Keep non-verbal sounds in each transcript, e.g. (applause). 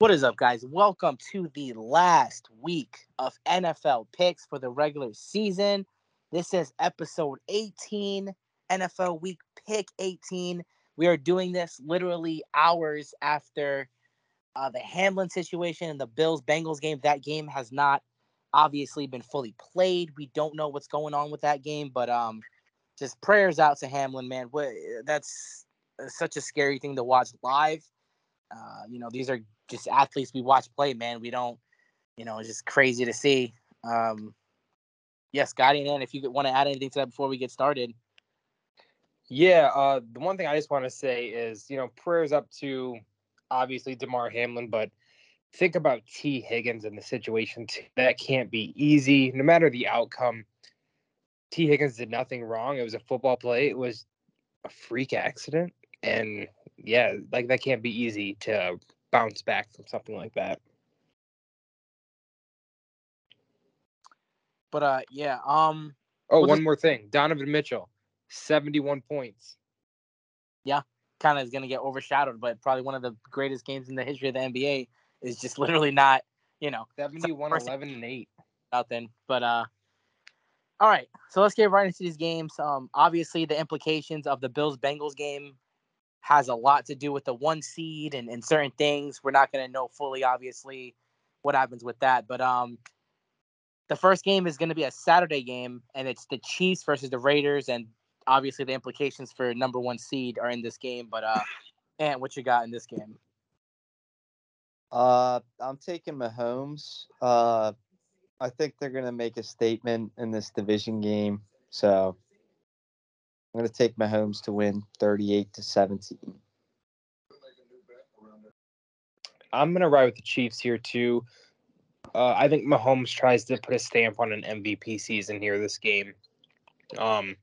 What is up, guys? Welcome to the last week of NFL picks for the regular season. This is episode 18, NFL week pick 18. We are doing this literally hours after uh, the Hamlin situation and the Bills Bengals game. That game has not obviously been fully played. We don't know what's going on with that game, but um, just prayers out to Hamlin, man. That's such a scary thing to watch live. Uh, you know, these are just athletes we watch play, man. We don't, you know, it's just crazy to see. Um, yes, Scotty, and if you want to add anything to that before we get started. Yeah, uh, the one thing I just want to say is, you know, prayers up to obviously Damar Hamlin, but think about Tee Higgins and the situation. That can't be easy, no matter the outcome. Tee Higgins did nothing wrong. It was a football play. It was a freak accident, and yeah, like that can't be easy to bounce back from something like that. But uh, yeah. Um. Oh, one more thing. Donovan Mitchell, seventy-one points. Yeah, kind of is gonna get overshadowed, but probably one of the greatest games in the history of the NBA is just (laughs) literally not, you know, 71, 11, and eight. Nothing. But uh. All right, so let's get right into these games. Um, obviously, the implications of the Bills Bengals game has a lot to do with the one seed and, and certain things. We're not going to know fully, obviously, what happens with that. But um, the first game is going to be a Saturday game, and it's the Chiefs versus the Raiders, and obviously the implications for number one seed are in this game. But uh, and what you got in this game? Uh, I'm taking Mahomes. Uh, I think they're going to make a statement in this division game. So I'm going to take Mahomes to win 38 to 17. I'm going to ride with the Chiefs here too. Uh, I think Mahomes tries to put a stamp on an MVP season here this game. Um,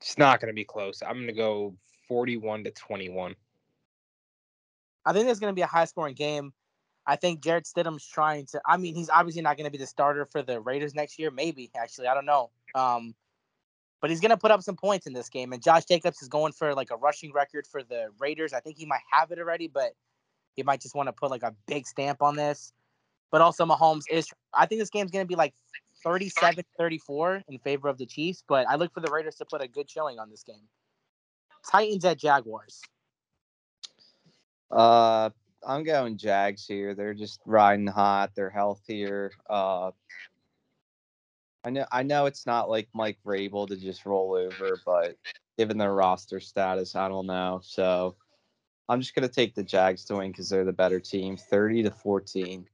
it's not going to be close. I'm going to go 41 to 21. I think there's going to be a high scoring game. I think Jarrett Stidham's trying to. I mean, he's obviously not going to be the starter for the Raiders next year. Maybe actually, I don't know. Um, but he's going to put up some points in this game. And Josh Jacobs is going for like a rushing record for the Raiders. I think he might have it already, but he might just want to put like a big stamp on this. But also, Mahomes is. I think this game's going to be like 37 34 in favor of the Chiefs, but I look for the Raiders to put a good showing on this game. Titans at Jaguars. Uh, I'm going Jags here. They're just riding hot. They're healthier. Uh, I know I know it's not like Mike Vrabel to just roll over, but given their roster status, I don't know. So I'm just gonna take the Jags to win because they're the better team, thirty to fourteen.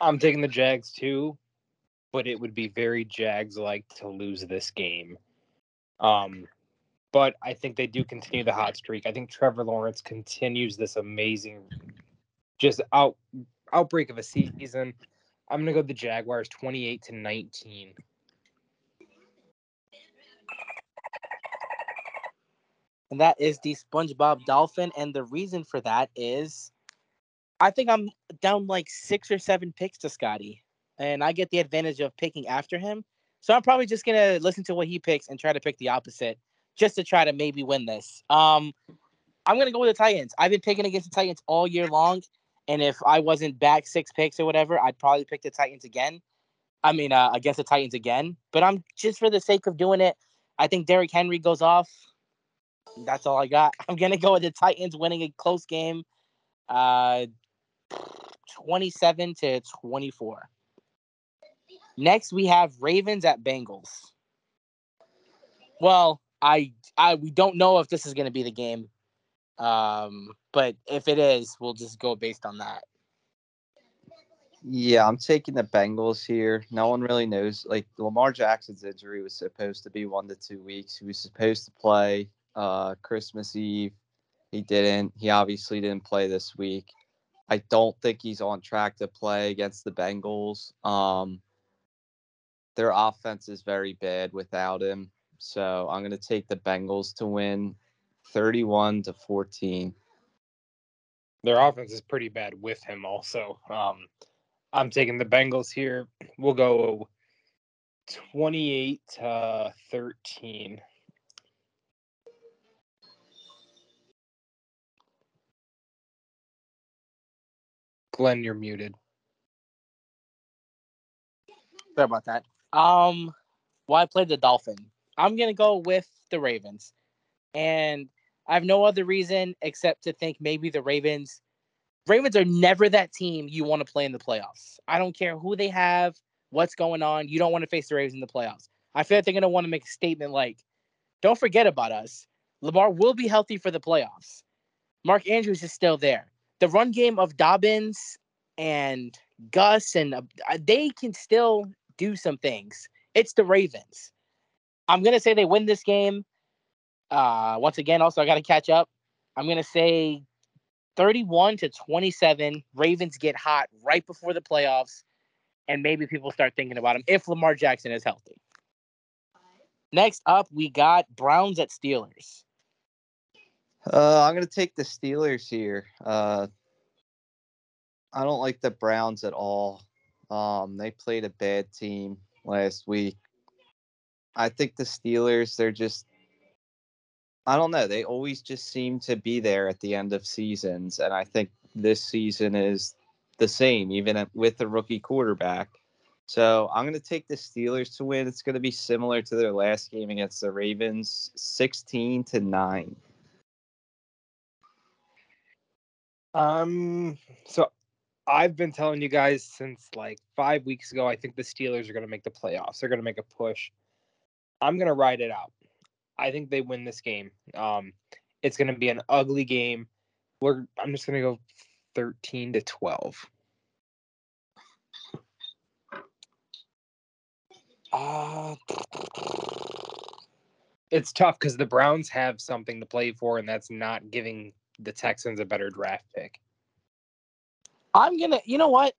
I'm taking the Jags too, but it would be very Jags like to lose this game. Um, but I think they do continue the hot streak. I think Trevor Lawrence continues this amazing, just out outbreak of a season. I'm gonna go the Jaguars 28 to 19. And that is the SpongeBob Dolphin. And the reason for that is I think I'm down like six or seven picks to Scotty. And I get the advantage of picking after him. So I'm probably just gonna listen to what he picks and try to pick the opposite just to try to maybe win this. Um I'm gonna go with the Titans. I've been picking against the Titans all year long. And if I wasn't back six picks or whatever, I'd probably pick the Titans again. I mean, uh, against the Titans again. But I'm just for the sake of doing it. I think Derrick Henry goes off. That's all I got. (laughs) I'm gonna go with the Titans winning a close game, uh, 27 to 24. Next, we have Ravens at Bengals. Well, I, I we don't know if this is gonna be the game. Um, but if it is, we'll just go based on that. Yeah, I'm taking the Bengals here. No one really knows. Like Lamar Jackson's injury was supposed to be one to two weeks. He was supposed to play uh, Christmas Eve. He didn't. He obviously didn't play this week. I don't think he's on track to play against the Bengals. Um, their offense is very bad without him. So I'm going to take the Bengals to win 31 to 14. Their offense is pretty bad with him also. Um, I'm taking the Bengals here. We'll go 28 to 13. Glenn, you're muted. Sorry about that. Um, well, I played the Dolphin. I'm gonna go with the Ravens, and I have no other reason except to think maybe the Ravens. Ravens are never that team you want to play in the playoffs. I don't care who they have, what's going on. You don't want to face the Ravens in the playoffs. I feel like they're gonna want to make a statement like, "Don't forget about us. Lamar will be healthy for the playoffs. Mark Andrews is still there. The run game of Dobbins and Gus and uh, they can still do some things. It's the Ravens. I'm gonna say they win this game. Uh, once again, also I got to catch up. I'm gonna say 31 to 27. Ravens get hot right before the playoffs, and maybe people start thinking about them if Lamar Jackson is healthy. Next up, we got Browns at Steelers. Uh, I'm gonna take the Steelers here. Uh, I don't like the Browns at all. Um, they played a bad team last week. I think the Steelers, they're just, I don't know, they always just seem to be there at the end of seasons. And I think this season is the same, even with the rookie quarterback. So I'm going to take the Steelers to win. It's going to be similar to their last game against the Ravens, 16 to 9. Um, so I've been telling you guys since like five weeks ago. I think the Steelers are going to make the playoffs. They're going to make a push. I'm going to ride it out. I think they win this game. Um, it's going to be an ugly game. We're. I'm just going to go 13 to 12. Uh, it's tough because the Browns have something to play for, and that's not giving the Texans a better draft pick. I'm gonna. You know what?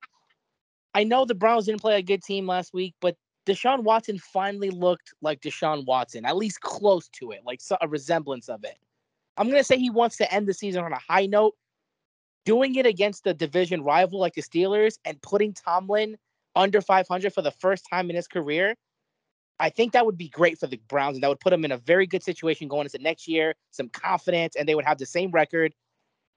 I know the Browns didn't play a good team last week, but Deshaun Watson finally looked like Deshaun Watson, at least close to it, like a resemblance of it. I'm gonna say he wants to end the season on a high note, doing it against a division rival like the Steelers and putting Tomlin under 500 for the first time in his career. I think that would be great for the Browns, and that would put them in a very good situation going into next year, some confidence, and they would have the same record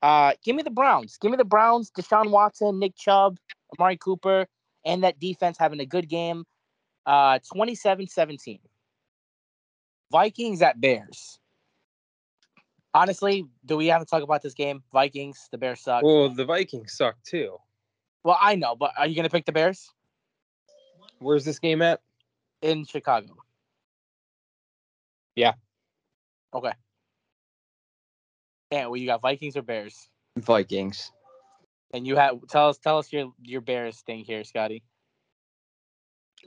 uh, give me the Browns. Give me the Browns. Deshaun Watson, Nick Chubb, Amari Cooper, and that defense having a good game. Uh, 27-17. Vikings at Bears. Honestly, do we have to talk about this game? Vikings, the Bears suck. Well, the Vikings suck too. Well, I know, but are you going to pick the Bears? Where's this game at? In Chicago. Yeah. Okay. Yeah, well, you got Vikings or Bears? Vikings. And you have tell us tell us your your Bears thing here, Scotty.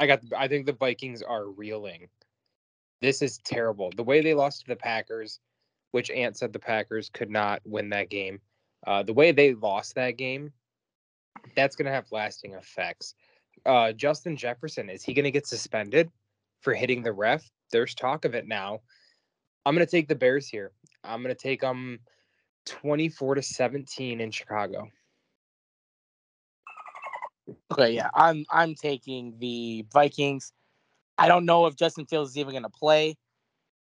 I got. I think the Vikings are reeling. This is terrible. The way they lost to the Packers, which Ant said the Packers could not win that game. Uh, the way they lost that game, that's going to have lasting effects. Uh, Justin Jefferson is he going to get suspended for hitting the ref? There's talk of it now. I'm going to take the Bears here. I'm going to take them. Um, 24 to 17 in Chicago. Okay, yeah, I'm I'm taking the Vikings. I don't know if Justin Fields is even going to play.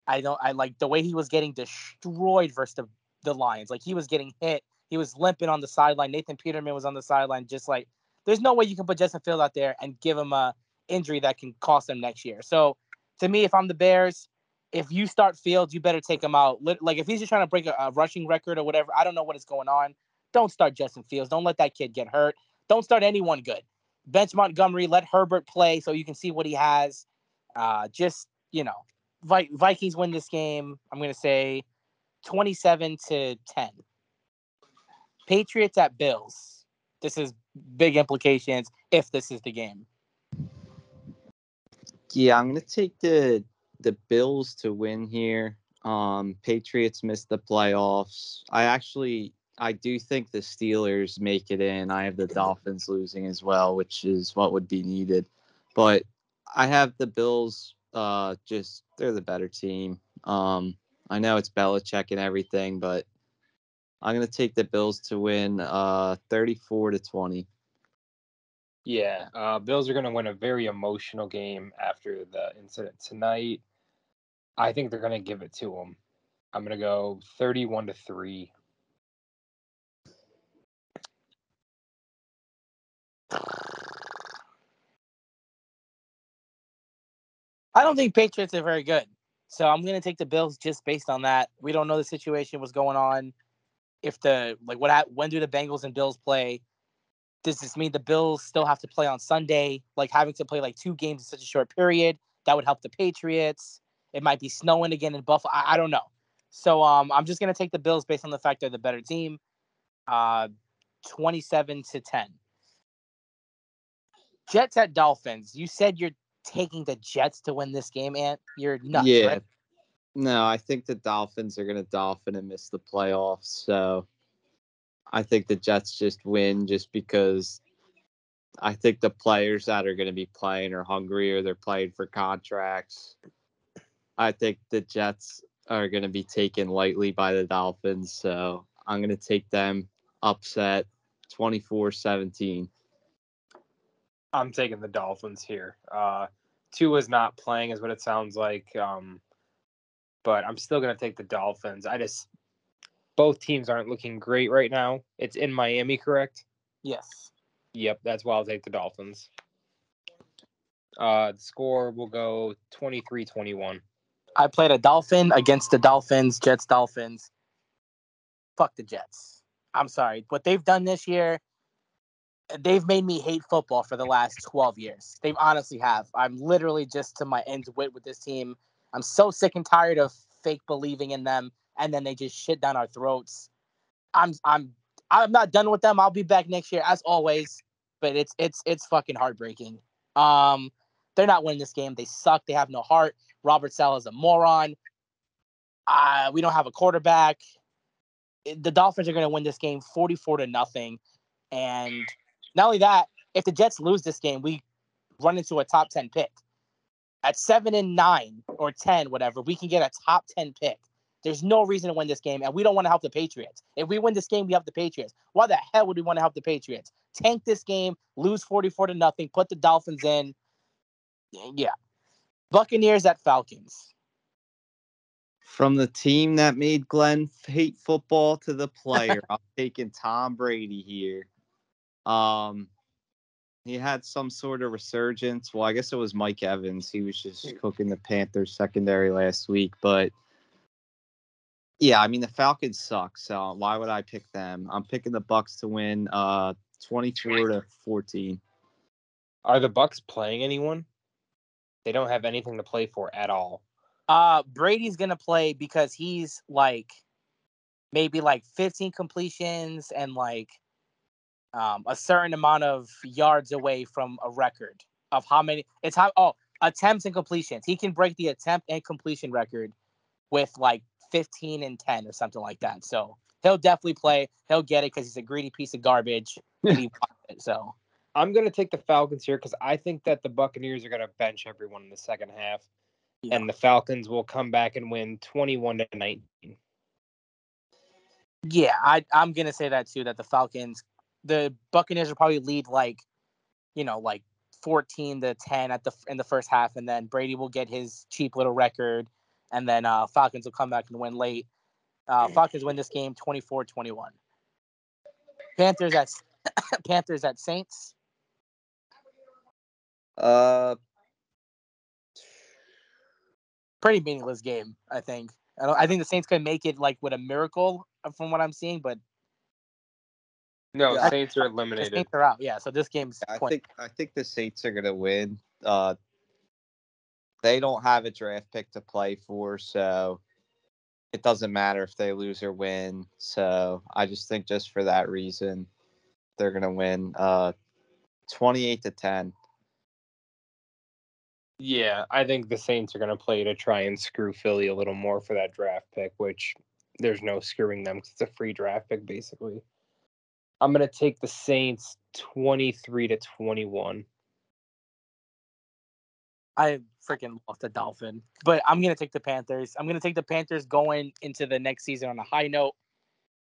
I don't. I like the way he was getting destroyed versus the, the Lions. Like he was getting hit. He was limping on the sideline. Nathan Peterman was on the sideline. Just like there's no way you can put Justin Fields out there and give him a injury that can cost him next year. So to me, if I'm the Bears, if you start Fields, you better take him out. Like if he's just trying to break a, a, rushing record or whatever, I don't know what is going on. Don't start Justin Fields. Don't let that kid get hurt. Don't start anyone good. Bench Montgomery. Let Herbert play so you can see what he has. Uh, just you know, Vi- Vikings win this game. I'm gonna say 27 to 10. Patriots at Bills. This is big implications if this is the game. Yeah, I'm gonna take the the Bills to win here. Um, Patriots missed the playoffs. I actually I do think the Steelers make it in. I have the Dolphins losing as well, which is what would be needed. But I have the Bills uh just they're the better team. Um I know it's Belichick and everything, but I'm gonna take the Bills to win uh 34 to 20. Yeah, uh, Bills are to win a very emotional game after the incident tonight. I think they're to give it to them. I'm to go 31 to 3. I don't think Patriots are very good. So I'm going to take the Bills just based on that. We don't know the situation, what's going on. If the, like, what, when do the Bengals and Bills play? Does this mean the Bills still have to play on Sunday? Like, having to play like two games in such a short period, that would help the Patriots. It might be snowing again in Buffalo. I, I don't know. So um, I'm just going to take the Bills based on the fact they're the better team. Uh, 27 to 10. Jets at Dolphins. You said you're taking the Jets to win this game, Ant. You're nuts, yeah. right? No, I think the Dolphins are going to dolphin and miss the playoffs. So I think the Jets just win just because I think the players that are going to be playing are hungry or they're playing for contracts. I think the Jets are going to be taken lightly by the Dolphins. So I'm going to take them upset 24 17. I'm taking the Dolphins here. Uh, Tua is not playing, is what it sounds like. Um, but I'm still gonna take the Dolphins. I just both teams aren't looking great right now. It's in Miami, correct? Yes. Yep, that's why I'll take the Dolphins. Uh, the score will go 23-21. I played a Dolphin against the Dolphins, Jets, Dolphins. Fuck the Jets. I'm sorry. What they've done this year, they've made me hate football for the last 12 years. They honestly have. I'm literally just to my ends wit with this team. I'm so sick and tired of fake believing in them and then they just shit down our throats. I'm I'm I'm not done with them. I'll be back next year as always, but it's it's it's fucking heartbreaking. Um they're not winning this game. They suck. They have no heart. Robert Saleh is a moron. Uh, we don't have a quarterback. The Dolphins are going to win this game 44 to nothing. And not only that, if the Jets lose this game, we run into a top 10 pick. At seven and nine or 10, whatever, we can get a top 10 pick. There's no reason to win this game, and we don't want to help the Patriots. If we win this game, we help the Patriots. Why the hell would we want to help the Patriots? Tank this game, lose 44 to nothing, put the Dolphins in. Yeah. Buccaneers at Falcons. From the team that made Glenn hate football to the player, I'm taking Tom Brady here. Um, he had some sort of resurgence. Well, I guess it was Mike Evans. He was just cooking the Panthers secondary last week, but yeah, I mean the Falcons suck. So why would I pick them? I'm picking the Bucks to win, uh, 24 to 14. Are the Bucks playing anyone? They don't have anything to play for at all. Uh Brady's gonna play because he's like maybe like 15 completions and like um a certain amount of yards away from a record of how many it's how oh attempts and completions. He can break the attempt and completion record with like 15 and 10 or something like that. So he'll definitely play. He'll get it because he's a greedy piece of garbage. and he wants it, so I'm going to take the Falcons here because I think that the Buccaneers are going to bench everyone in the second half, yeah. and the Falcons will come back and win 21 to 19. Yeah, I I'm gonna say that too. That the Falcons, the Buccaneers will probably lead like, you know, like 14 to 10 at the in the first half, and then Brady will get his cheap little record, and then uh, Falcons will come back and win late. Uh, Falcons win this game 24-21. Panthers at (coughs) Panthers at Saints. Uh, Pretty meaningless game, I think. I, don't, I think the Saints could make it like with a miracle uh, from what I'm seeing, but No, Yeah. Saints are eliminated. Saints are out. Yeah, so this game's I point. think I think the Saints are gonna win. Uh, they don't have a draft pick to play for, so it doesn't matter if they lose or win. So I just think just for that reason, they're gonna win. Uh, twenty-eight to ten. Yeah, I think the Saints are going to play to try and screw Philly a little more for that draft pick, which there's no screwing them because it's a free draft pick, basically. I'm going to take the Saints 23 to 21. I freaking love the Dolphin, but I'm gonna take the Panthers. I'm gonna take the Panthers going into the next season on a high note.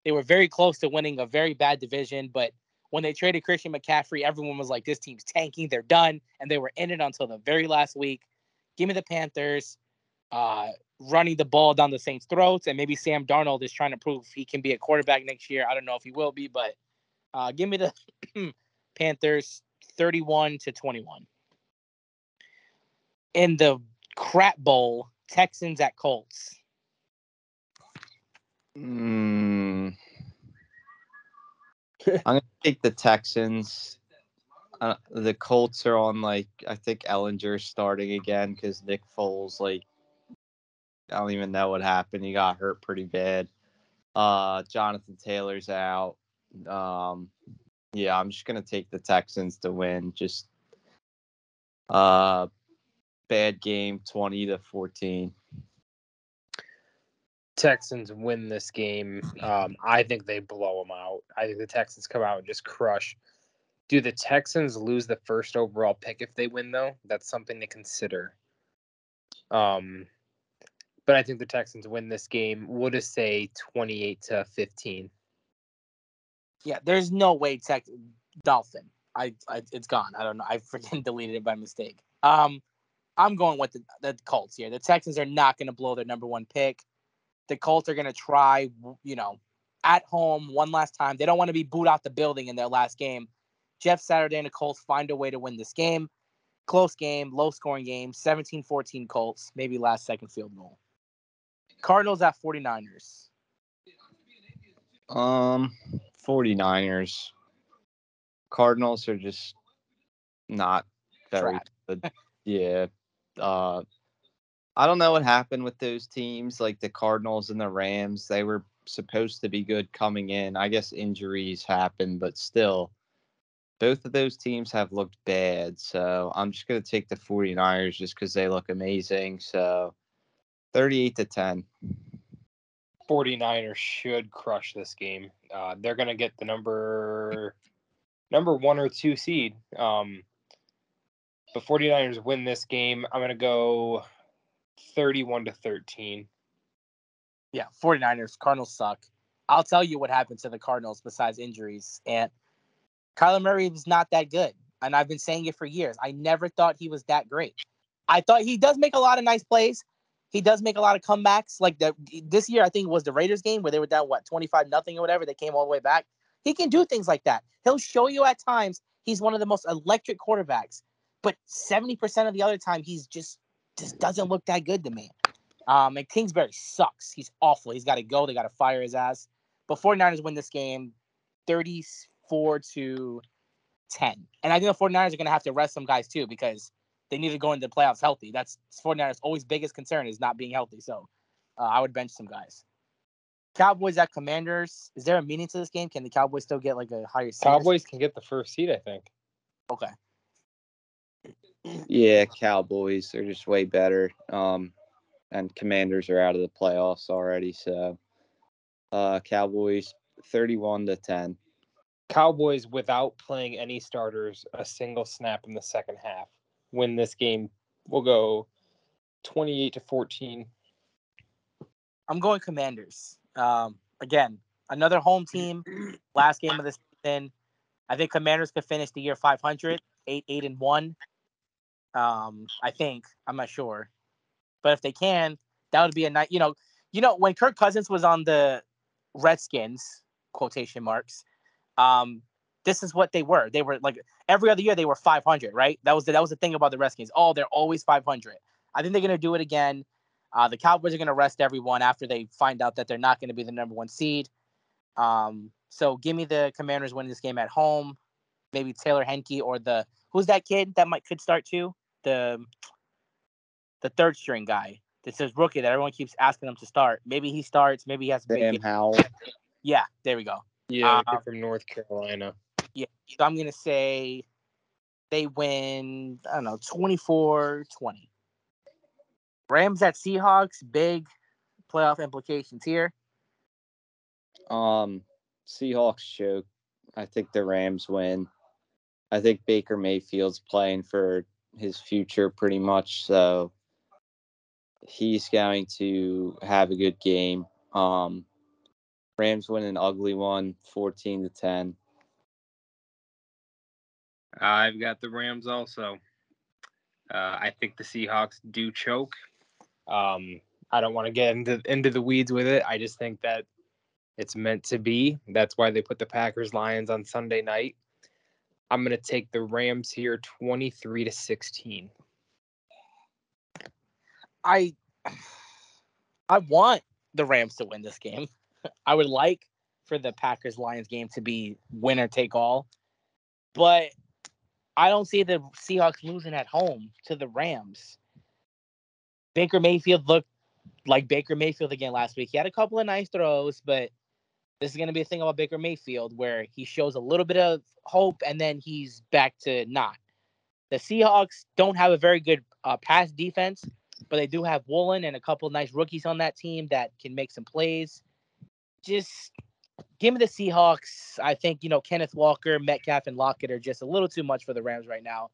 They were very close to winning a very bad division, but when they traded Christian McCaffrey, everyone was like, "This team's tanking. They're done," and they were in it until the very last week. Give me the Panthers, uh, running the ball down the Saints' throats, and maybe Sam Darnold is trying to prove he can be a quarterback next year. I don't know if he will be, but uh, give me the (clears throat) Panthers, 31 to 21 in the crap bowl, Texans at Colts. Mm. (laughs) I'm gonna take the Texans. Uh, the Colts are on like I think Ehlinger's starting again because Nick Foles like I don't even know what happened. He got hurt pretty bad. Uh, Jonathan Taylor's out. Um, yeah, I'm just gonna take the Texans to win. Just uh, bad game, twenty to fourteen. Texans win this game. Um, I think they blow them out. I think the Texans come out and just crush. Do the Texans lose the first overall pick if they win though? That's something to consider. Um, but I think the Texans win this game. Would have say twenty-eight to fifteen. Yeah, there's no way Tech Dolphin. I, I it's gone. I don't know. I (laughs) freaking deleted it by mistake. Um, I'm going with the, the Colts here. The Texans are not going to blow their number one pick. The Colts are going to try, you know, at home one last time. They don't want to be booed out the building in their last game. Jeff Saturday and the Colts find a way to win this game. Close game, low scoring game, 17 14 Colts, maybe last second field goal. Cardinals at 49ers. Um, 49ers. Cardinals are just not very good. yeah. Uh, I don't know what happened with those teams, like the Cardinals and the Rams. They were supposed to be good coming in. I guess injuries happened, but still, both of those teams have looked bad. So I'm just going to take the 49ers just because they look amazing. So 38 to 10. 49ers should crush this game. Uh, they're going to get the number number one or two seed. Um, but 49ers win this game. I'm going to go 31 to 13. Yeah, 49ers. Cardinals suck. I'll tell you what happened to the Cardinals besides injuries. And Kyler Murray was not that good. And I've been saying it for years. I never thought he was that great. I thought he does make a lot of nice plays. He does make a lot of comebacks. Like that this year, I think was the Raiders game where they were down what 25 nothing or whatever. They came all the way back. He can do things like that. He'll show you at times he's one of the most electric quarterbacks. But 70% of the other time he's just just doesn't look that good to me. Um, and Kingsbury sucks. He's awful. He's got to go. They got to fire his ass. But 49ers win this game 34 to 10. And I think the 49ers are going to have to rest some guys too because they need to go into the playoffs healthy. That's 49ers' always biggest concern is not being healthy. So uh, I would bench some guys. Cowboys at Commanders. Is there a meaning to this game? Can the Cowboys still get like a higher seed? Cowboys can get the first seed, I think. Okay. Yeah, Cowboys. They're just way better. Um, and Commanders are out of the playoffs already. So, uh, Cowboys 31 to 10. Cowboys, without playing any starters, a single snap in the second half, win this game. We'll go 28 to 14. I'm going Commanders. Um, again, another home team. (clears throat) Last game of the season. I think Commanders could finish the year 500, 8, 8 and 1. Um, I think. I'm not sure. But if they can, that would be a night. You know, you know when Kirk Cousins was on the Redskins, quotation marks. Um, this is what they were. They were like every other year they were 500, right? That was the, that was the thing about the Redskins. Oh, they're always 500. I think they're gonna do it again. Uh, the Cowboys are gonna rest everyone after they find out that they're not gonna be the number one seed. Um, so give me the Commanders winning this game at home. Maybe Taylor Heinicke or the who's that kid that might could start too? The the third string guy. This is rookie that everyone keeps asking him to start. Maybe he starts. Maybe he has a big Sam game. Howell. Yeah, there we go. Yeah, they're from North Carolina. Yeah. So I'm gonna say they win, I don't know, 24-20. Rams at Seahawks, big playoff implications here. Um, Seahawks choke. I think the Rams win. I think Baker Mayfield's playing for his future pretty much, so he's going to have a good game. Um, Rams win an ugly one, 14 to 10. I've got the Rams also. Uh, I think the Seahawks do choke. Um, I don't want to get into into the weeds with it. I just think that it's meant to be. That's why they put the Packers Lions on Sunday night. I'm gonna take the Rams here, 23 to 16. I I want the Rams to win this game. I would like for the Packers Lions game to be winner take all, but I don't see the Seahawks losing at home to the Rams. Baker Mayfield looked like Baker Mayfield again last week. He had a couple of nice throws, but this is going to be a thing about Baker Mayfield where he shows a little bit of hope and then he's back to not. The Seahawks don't have a very good uh, pass defense, but they do have Woolen and a couple nice rookies on that team that can make some plays. Just give me the Seahawks. I think, you know, Kenneth Walker, Metcalf, and Lockett are just a little too much for the Rams right now.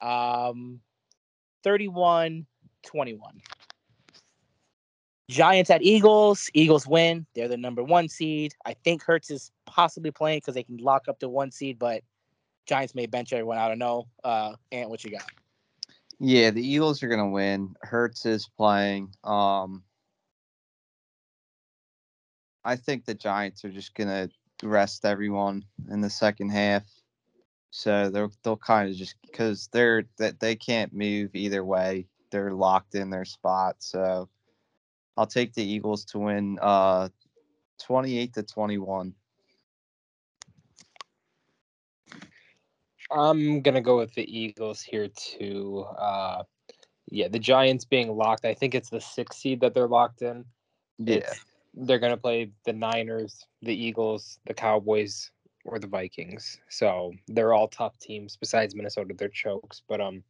Um, 31 21. Giants at Eagles. Eagles win. They're the number one seed. I think Hurts is possibly playing because they can lock up the one seed, but Giants may bench everyone. I don't know. Uh, Ant, what you got? Yeah, the Eagles are gonna win. Hurts is playing. Um, I think the Giants are just gonna rest everyone in the second half. So they'll they'll kind of just because they're that they can't move either way. They're locked in their spot. So I'll take the Eagles to win uh 28 to 21. I'm gonna go with the Eagles here too. Uh, yeah, the Giants being locked. I think it's the sixth seed that they're locked in. Yeah. It's- they're gonna play the Niners, the Eagles, the Cowboys, or the Vikings. So they're all tough teams. Besides Minnesota, they're chokes. But um,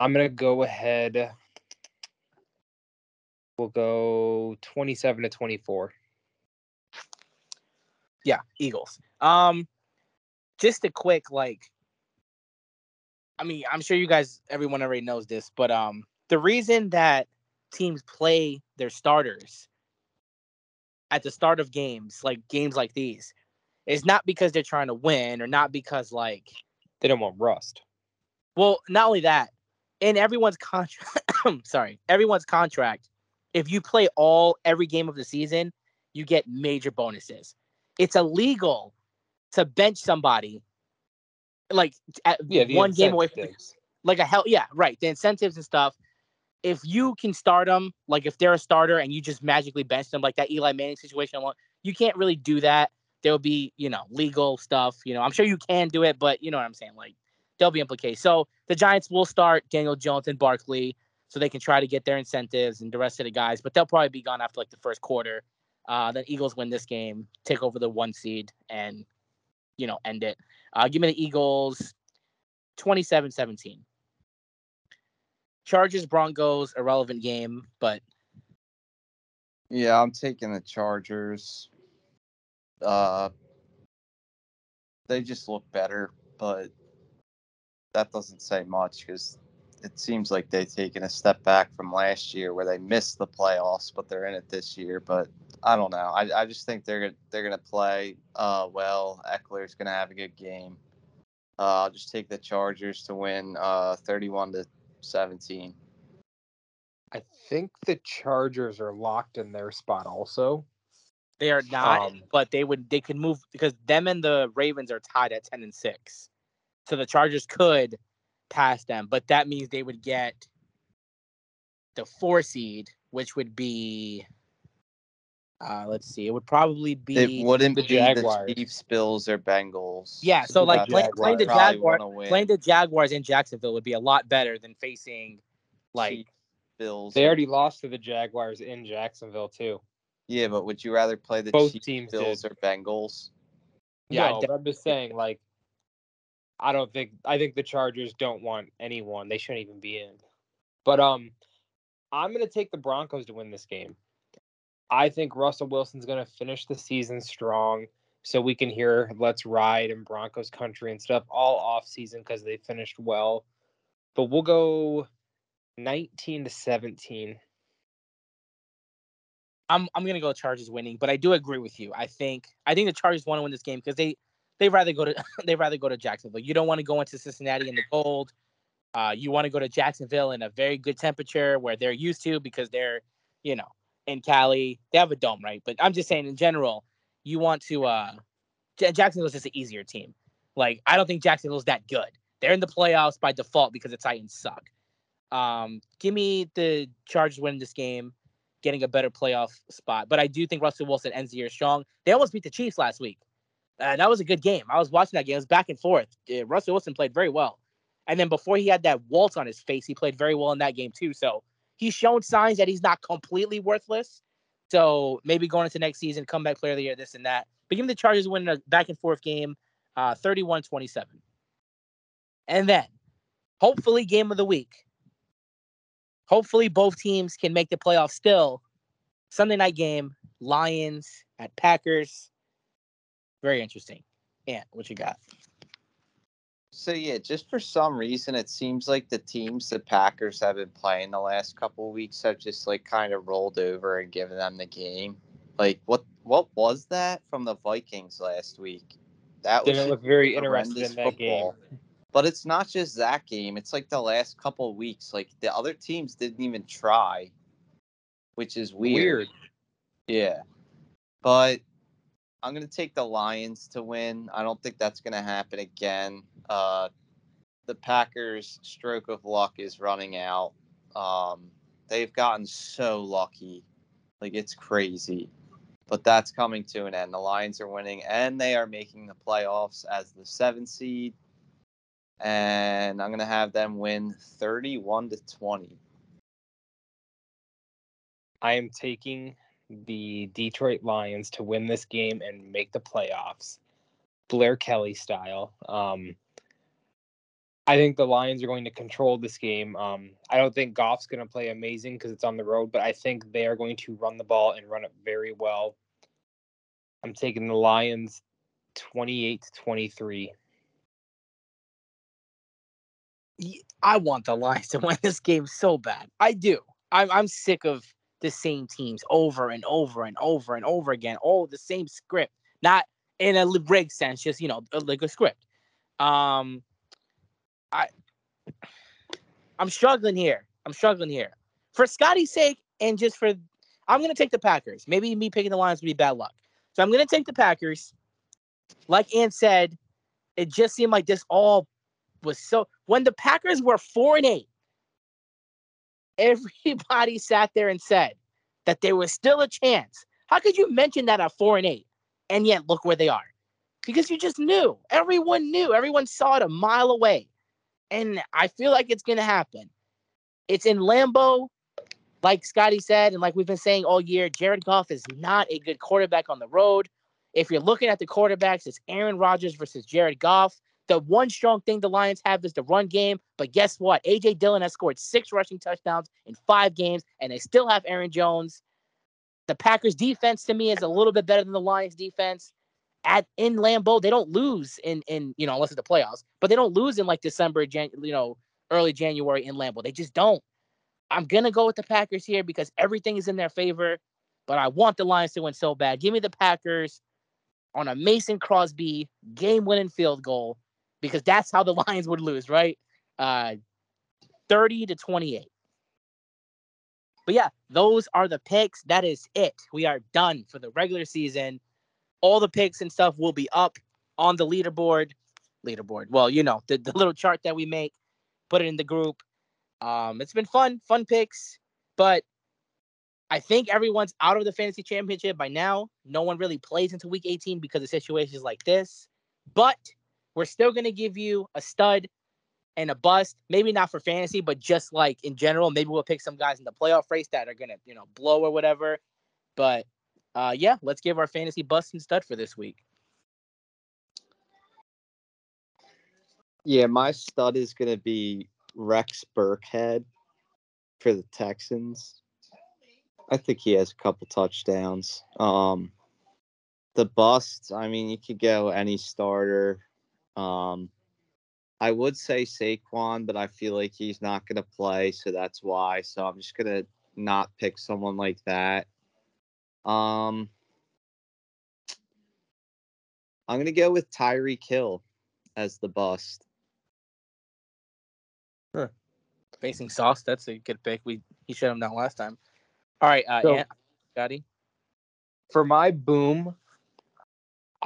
I'm gonna go ahead. We'll go 27 to 24. Yeah, Eagles. Um, just a quick like. I mean, I'm sure you guys, everyone already knows this, but um, the reason that teams play their starters at the start of games, like games like these, is not because they're trying to win or not because like They don't want rust. Well, not only that, in everyone's contract, (coughs) sorry, everyone's contract, if you play all every game of the season, you get major bonuses. It's illegal to bench somebody like at Yeah, one game away from like a hell yeah, right. The incentives and stuff. If you can start them, like if they're a starter and you just magically bench them, like that Eli Manning situation, you can't really do that. There'll be, you know, legal stuff. You know, I'm sure you can do it, but you know what I'm saying. Like there'll be implications. So the Giants will start Daniel Jones and Barkley, so they can try to get their incentives and the rest of the guys, but they'll probably be gone after like the first quarter. Uh, then Eagles win this game, take over the one seed, and you know end it. Uh, give me the Eagles, 27-17. Chargers Broncos irrelevant game, but Yeah, I'm taking the Chargers. Uh, they just look better, but that doesn't say much because it seems like they've taken a step back from last year where they missed the playoffs, but they're in it this year. But I don't know. I, I just think they're gonna they're gonna play uh, well. Ekeler's gonna have a good game. Uh, I'll just take the Chargers to win uh, 31 to 17. I think the Chargers are locked in their spot also. they are not. Um, but they would they could move because them and the Ravens are tied at ten and six, so the Chargers could pass them, but that means they would get the four seed, which would be. Uh, let's see. It would probably be It wouldn't the be Jaguars. the Chiefs, Bills, or Bengals. Yeah, so like That's playing, playing the what probably Jaguar, wanna win. playing the Jaguars in Jacksonville would be a lot better than facing like Chiefs, Bills. They already lost to the Jaguars in Jacksonville too. Yeah, but would you rather play the Both Chiefs, teams Bills, did. or Bengals? Yeah, no, I'm just saying, like, I don't think I think the Chargers don't want anyone. They shouldn't even be in. But um, I'm gonna take the Broncos to win this game. I think Russell Wilson's gonna finish the season strong, so we can hear "Let's Ride" and Broncos country and stuff all off season because they finished well. But we'll go 19 to 17. I'm I'm gonna go Chargers winning, but I do agree with you. I think I think the Chargers want to win this game because they they rather go to (laughs) they rather go to Jacksonville. You don't want to go into Cincinnati in the cold. Uh, you want to go to Jacksonville in a very good temperature where they're used to because they're you know in Cali. They have a dome, right? But I'm just saying in general, you want to. Uh, Jacksonville's just an easier team. Like I don't think Jacksonville's that good. They're in the playoffs by default because the Titans suck. Um, give me the Chargers winning this game, getting a better playoff spot. But I do think Russell Wilson ends the year strong. They almost beat the Chiefs last week. Uh, that was a good game. I was watching that game. It was back and forth. Uh, Russell Wilson played very well. And then before he had that waltz on his face, he played very well in that game too. So he's shown signs that he's not completely worthless. So maybe going into next season, comeback player of the year, this and that. But give the Chargers winning a back and forth game, uh, 31 27. And then hopefully, game of the week. Hopefully, both teams can make the playoffs still. Sunday night game, Lions at Packers. Very interesting. Yeah, what you got? So yeah, just for some reason, it seems like the teams the Packers have been playing the last couple of weeks have just like kind of rolled over and given them the game. Like what what was that from the Vikings last week? That was Didn't look very interested horrendous in that game. But it's not just that game. It's like the last couple of weeks. Like the other teams didn't even try, which is weird. Weird. Yeah. But I'm going to take the Lions to win. I don't think that's going to happen again. Uh, the Packers' stroke of luck is running out. Um, they've gotten so lucky. Like, it's crazy. But that's coming to an end. The Lions are winning, and they are making the playoffs as the seven seed. And I'm going to have them win 31 to 20. I am taking the Detroit Lions to win this game and make the playoffs, Blair Kelly style. Um, I think the Lions are going to control this game. Um, I don't think Goff's going to play amazing because it's on the road, but I think they are going to run the ball and run it very well. I'm taking the Lions 28 to 23. I want the Lions to win this game so bad. I do. I'm I'm sick of the same teams over and over and over and over again. All the same script, not in a rigged sense, just you know, like a script. Um, I I'm struggling here. I'm struggling here for Scotty's sake, and just for I'm gonna take the Packers. Maybe me picking the Lions would be bad luck, so I'm gonna take the Packers. Like Ann said, it just seemed like this all was so when the Packers were four and eight, everybody (laughs) sat there and said that there was still a chance. How could you mention that at four and eight and yet look where they are? Because you just knew. Everyone knew. Everyone saw it a mile away. And I feel like it's gonna happen. It's in Lambeau, like Scotty said, and like we've been saying all year, Jared Goff is not a good quarterback on the road. If you're looking at the quarterbacks, it's Aaron Rodgers versus Jared Goff. The one strong thing the Lions have is the run game. But guess what? AJ Dillon has scored six rushing touchdowns in five games, and they still have Aaron Jones. The Packers defense to me is a little bit better than the Lions defense. At in Lambeau, they don't lose in in you know unless it's the playoffs, but they don't lose in like December, Jan, you know, early January in Lambeau. They just don't. I'm gonna go with the Packers here because everything is in their favor, but I want the Lions to win so bad. Give me the Packers on a Mason Crosby game-winning field goal because that's how the (laughs) Lions would lose, right? Uh, 30 to 28. But yeah, those are the picks. That is it. We are done for the regular season. All the picks and stuff will be up on the leaderboard. Leaderboard. Well, you know, the, the little chart that we make, put it in the group. Um, it's been fun, fun picks, but I think everyone's out of the fantasy championship by now. No one really plays until week 18 because of situations like this. But we're still gonna give you a stud and a bust. Maybe not for fantasy, but just like in general. Maybe we'll pick some guys in the playoff race that are gonna, you know, blow or whatever. But uh, yeah, let's give our fantasy bust and stud for this week. Yeah, my stud is going to be Rex Burkhead for the Texans. I think he has a couple touchdowns. Um, the busts, I mean, you could go any starter. Um, I would say Saquon, but I feel like he's not going to play, so that's why. So I'm just going to not pick someone like that. Um, I'm going to go with Tyreek Hill as the bust. Huh. Facing Sauce, that's a good pick. We he shut him down last time. All right, uh, So- Ant, Scotty. For my boom,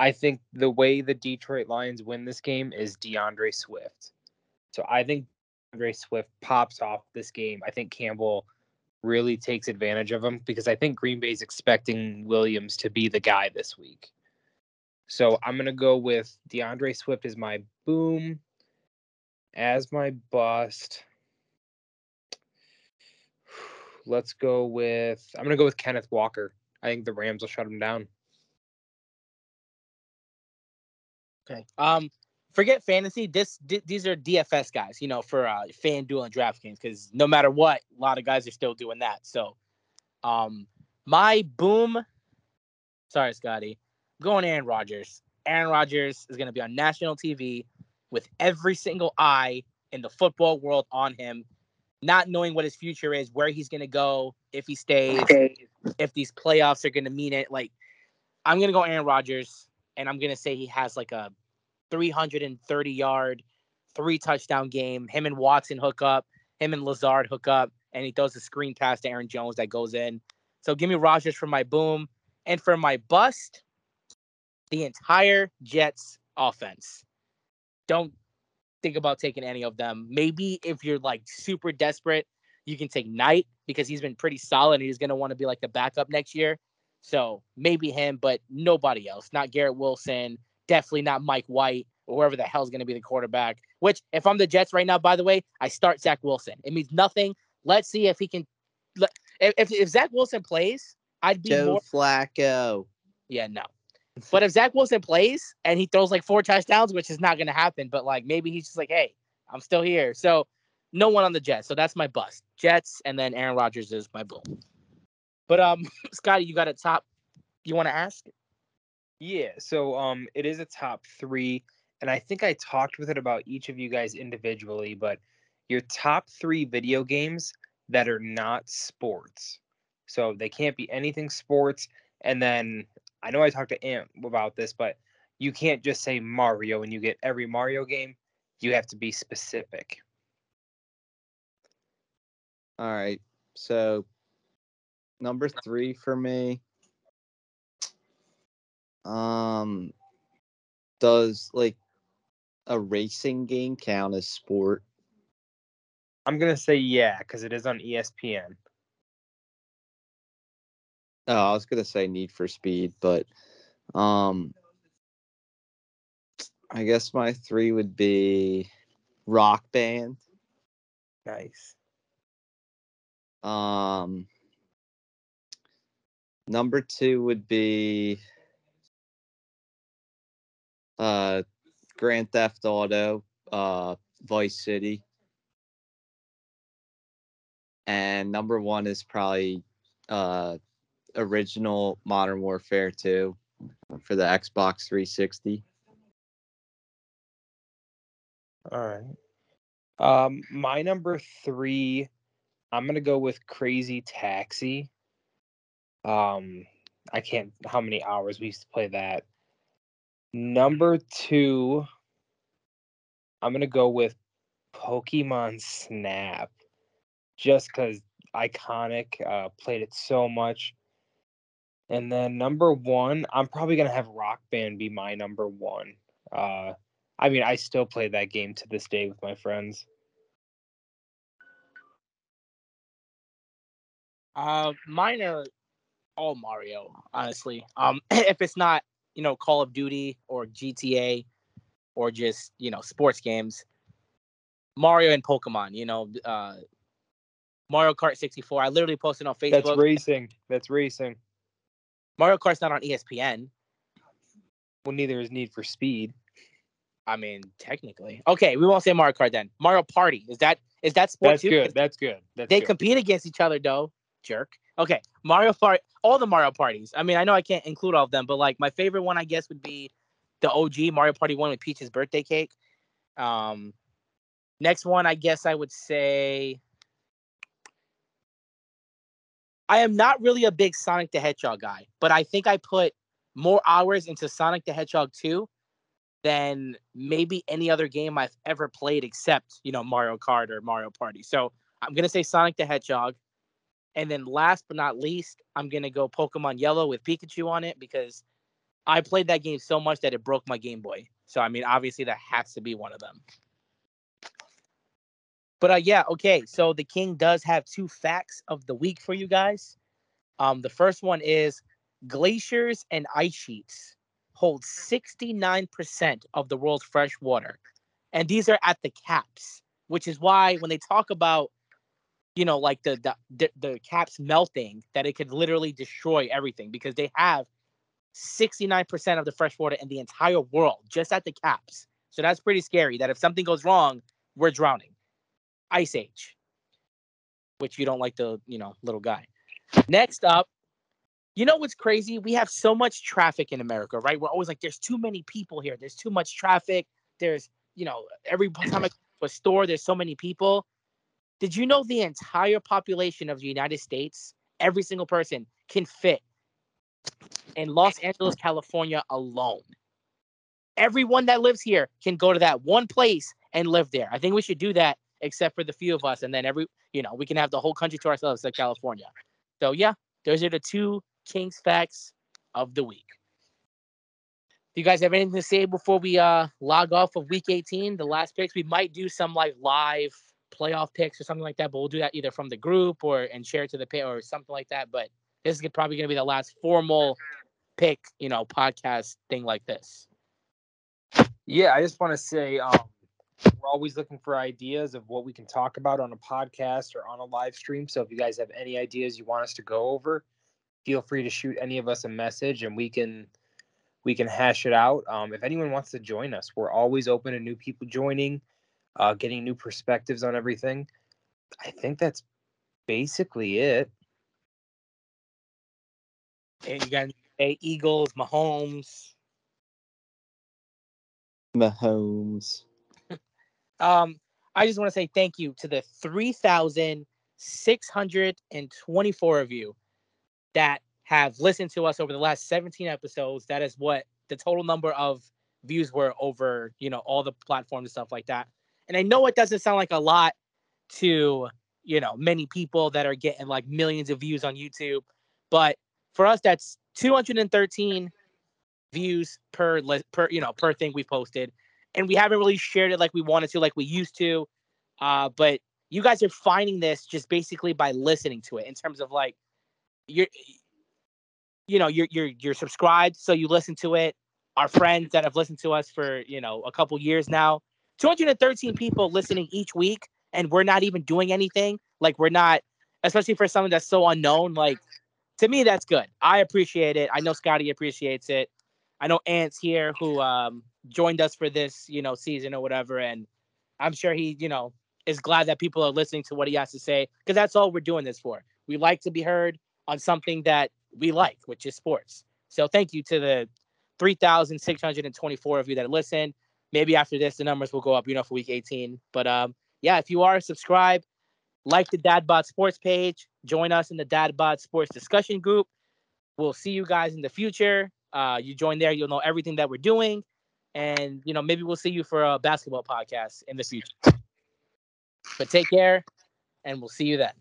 I think the way the Detroit Lions win this game is D'Andre Swift. So I think Andre Swift pops off this game, I think Campbell really takes advantage of him because I think Green Bay's expecting Williams to be the guy this week. So I'm gonna go with D'Andre Swift as my boom, as my bust. Let's go with I'm gonna go with Kenneth Walker. I think the Rams will shut him down. Okay. Um, forget fantasy. This d- these are DFS guys, you know, for uh, FanDuel and DraftKings, because no matter what, a lot of guys are still doing that. So, um, my boom. Sorry, Scotty. Going Aaron Rodgers. Aaron Rodgers is going to be on national TV with every single eye in the football world on him, not knowing what his future is, where he's going to go, if he stays, if these playoffs are going to mean it. Like, I'm going to go Aaron Rodgers, and I'm going to say he has like a 330 yard, three touchdown game. Him and Watson hook up, him and Lazard hook up, and he throws a screen pass to Aaron Jones that goes in. So give me Rodgers for my boom. And for my bust, the entire Jets offense. Don't think about taking any of them. Maybe if you're like super desperate, you can take Knight because he's been pretty solid and he's going to want to be like the backup next year. So maybe him, but nobody else. Not Garrett Wilson. Definitely not Mike White or whoever the hell's going to be the quarterback. Which, if I'm the Jets right now, by the way, I start Zach Wilson. It means nothing. Let's see if he can. If if, Zach Wilson plays, I'd be Joe more. Flacco. Yeah, no. But if Zach Wilson plays and he throws like four touchdowns, which is not going to happen, but like maybe he's just like, hey, I'm still here. So no one on the Jets. So that's my bust. Jets, and then Aaron Rodgers is my boom. But um, (laughs) Scotty, you got a top. You want to ask? Yeah, so um it is a top 3 and I think I talked with it about each of you guys individually, but your top 3 video games that are not sports. So they can't be anything sports and then I know I talked to Ant about this, but you can't just say Mario and you get every Mario game. You have to be specific. All right. So number three for me. Um does like a racing game count as sport? I'm to say yeah cuz it is on ESPN. Oh, I was gonna say Need for Speed, but um I guess my three would be Rock Band. Nice. Um number two would be uh Grand Theft Auto, uh Vice City. And number one is probably uh original Modern Warfare 2 for the Xbox 360. All right. Um, my number three, I'm gonna go with Crazy Taxi. Um, I can't. How many hours we used to play that? Number two, I'm gonna go with Pokemon Snap, just because iconic. Uh, played it so much. And then number one, I'm probably gonna have Rock Band be my number one. Uh, I mean, I still play that game to this day with my friends. Uh, mine are all Mario, honestly. Um, (clears throat) if it's not, you know, Call of Duty or GTA or just, you know, sports games, Mario and Pokemon, you know, uh, Mario Kart 64. I literally posted on Facebook. That's racing. That's racing. Mario Kart's not on ESPN. Well, neither is Need for Speed. I mean, technically. Okay, we won't say Mario Kart then. Mario Party. Is that is that sport That's too? good. That's good. That's They good. compete against each other though, jerk. Okay, Mario Party, all the Mario parties. I mean, I know I can't include all of them, but like my favorite one, I guess, would be the OG Mario Party one with Peach's birthday cake. Um, next one, I guess I would say. I am not really a big Sonic the Hedgehog guy, but I think I put more hours into Sonic the Hedgehog 2 than maybe any other game I've ever played except, you know, Mario Kart or Mario Party. So I'm going to say Sonic the Hedgehog. And then last but not least, I'm going to go Pokemon Yellow with Pikachu on it because I played that game so much that it broke my Game Boy. So, I mean, obviously that has to be one of them. But uh, yeah, okay. So the king does have two facts of the week for you guys. Um, the first one is glaciers and ice sheets hold 69% of the world's fresh water. And these are at the caps, which is why when they talk about, you know, like the the, the, caps melting, that it could literally destroy everything because they have 69% of the fresh water in the entire world just at the caps. So that's pretty scary that if something goes wrong, we're drowning. Ice Age, which you don't like the, you know, little guy. Next up, you know what's crazy? We have so much traffic in America, right? We're always like, there's too many people here. There's too much traffic. There's, you know, every time I go to a store, there's so many people. Did you know the entire population of the United States, every single person, can fit in Los Angeles, California alone? Everyone that lives here can go to that one place and live there. I think we should do that, except for the few of us, and then every, you know, we can have the whole country to ourselves, like California. So yeah, those are the two Kings facts of the week. Do you guys have anything to say before we uh log off of week 18, the last picks? We might do some like live playoff picks or something like that, but we'll do that either from the group or and share it to the pay or something like that. But this is probably gonna be the last formal pick, you know, podcast thing like this. Yeah, I just want to say um, we're always looking for ideas of what we can talk about on a podcast or on a live stream. So if you guys have any ideas you want us to go over, feel free to shoot any of us a message and we can we can hash it out. Um, if anyone wants to join us, we're always open to new people joining, uh, getting new perspectives on everything. I think that's basically it. And you got a Eagles, Mahomes. Mahomes. (laughs) Um, I just want to say thank you to the 3,624 of you that have listened to us over the last 17 episodes. That is what the total number of views were over, you know, all the platforms and stuff like that. And I know it doesn't sound like a lot to, you know, many people that are getting like millions of views on YouTube, but for us, that's 213 views per per you know per thing we posted, and we haven't really shared it like we wanted to, like we used to. Uh, but you guys are finding this just basically by listening to it in terms of like you're you know you're you're you're subscribed so you listen to it our friends that have listened to us for you know a couple years now 213 people listening each week and we're not even doing anything like we're not especially for someone that's so unknown like to me that's good i appreciate it i know scotty appreciates it i know ant's here who um joined us for this you know season or whatever and i'm sure he you know is glad that people are listening to what he has to say because that's all we're doing this for we like to be heard on something that we like, which is sports. So thank you to the 3,624 of you that listen. Maybe after this, the numbers will go up, you know, for week 18. But um, yeah, if you are, subscribe, like the Dadbot Sports page, join us in the Dadbot Sports discussion group. We'll see you guys in the future. Uh, you join there, you'll know everything that we're doing. And, you know, maybe we'll see you for a basketball podcast in the future. But take care, and we'll see you then.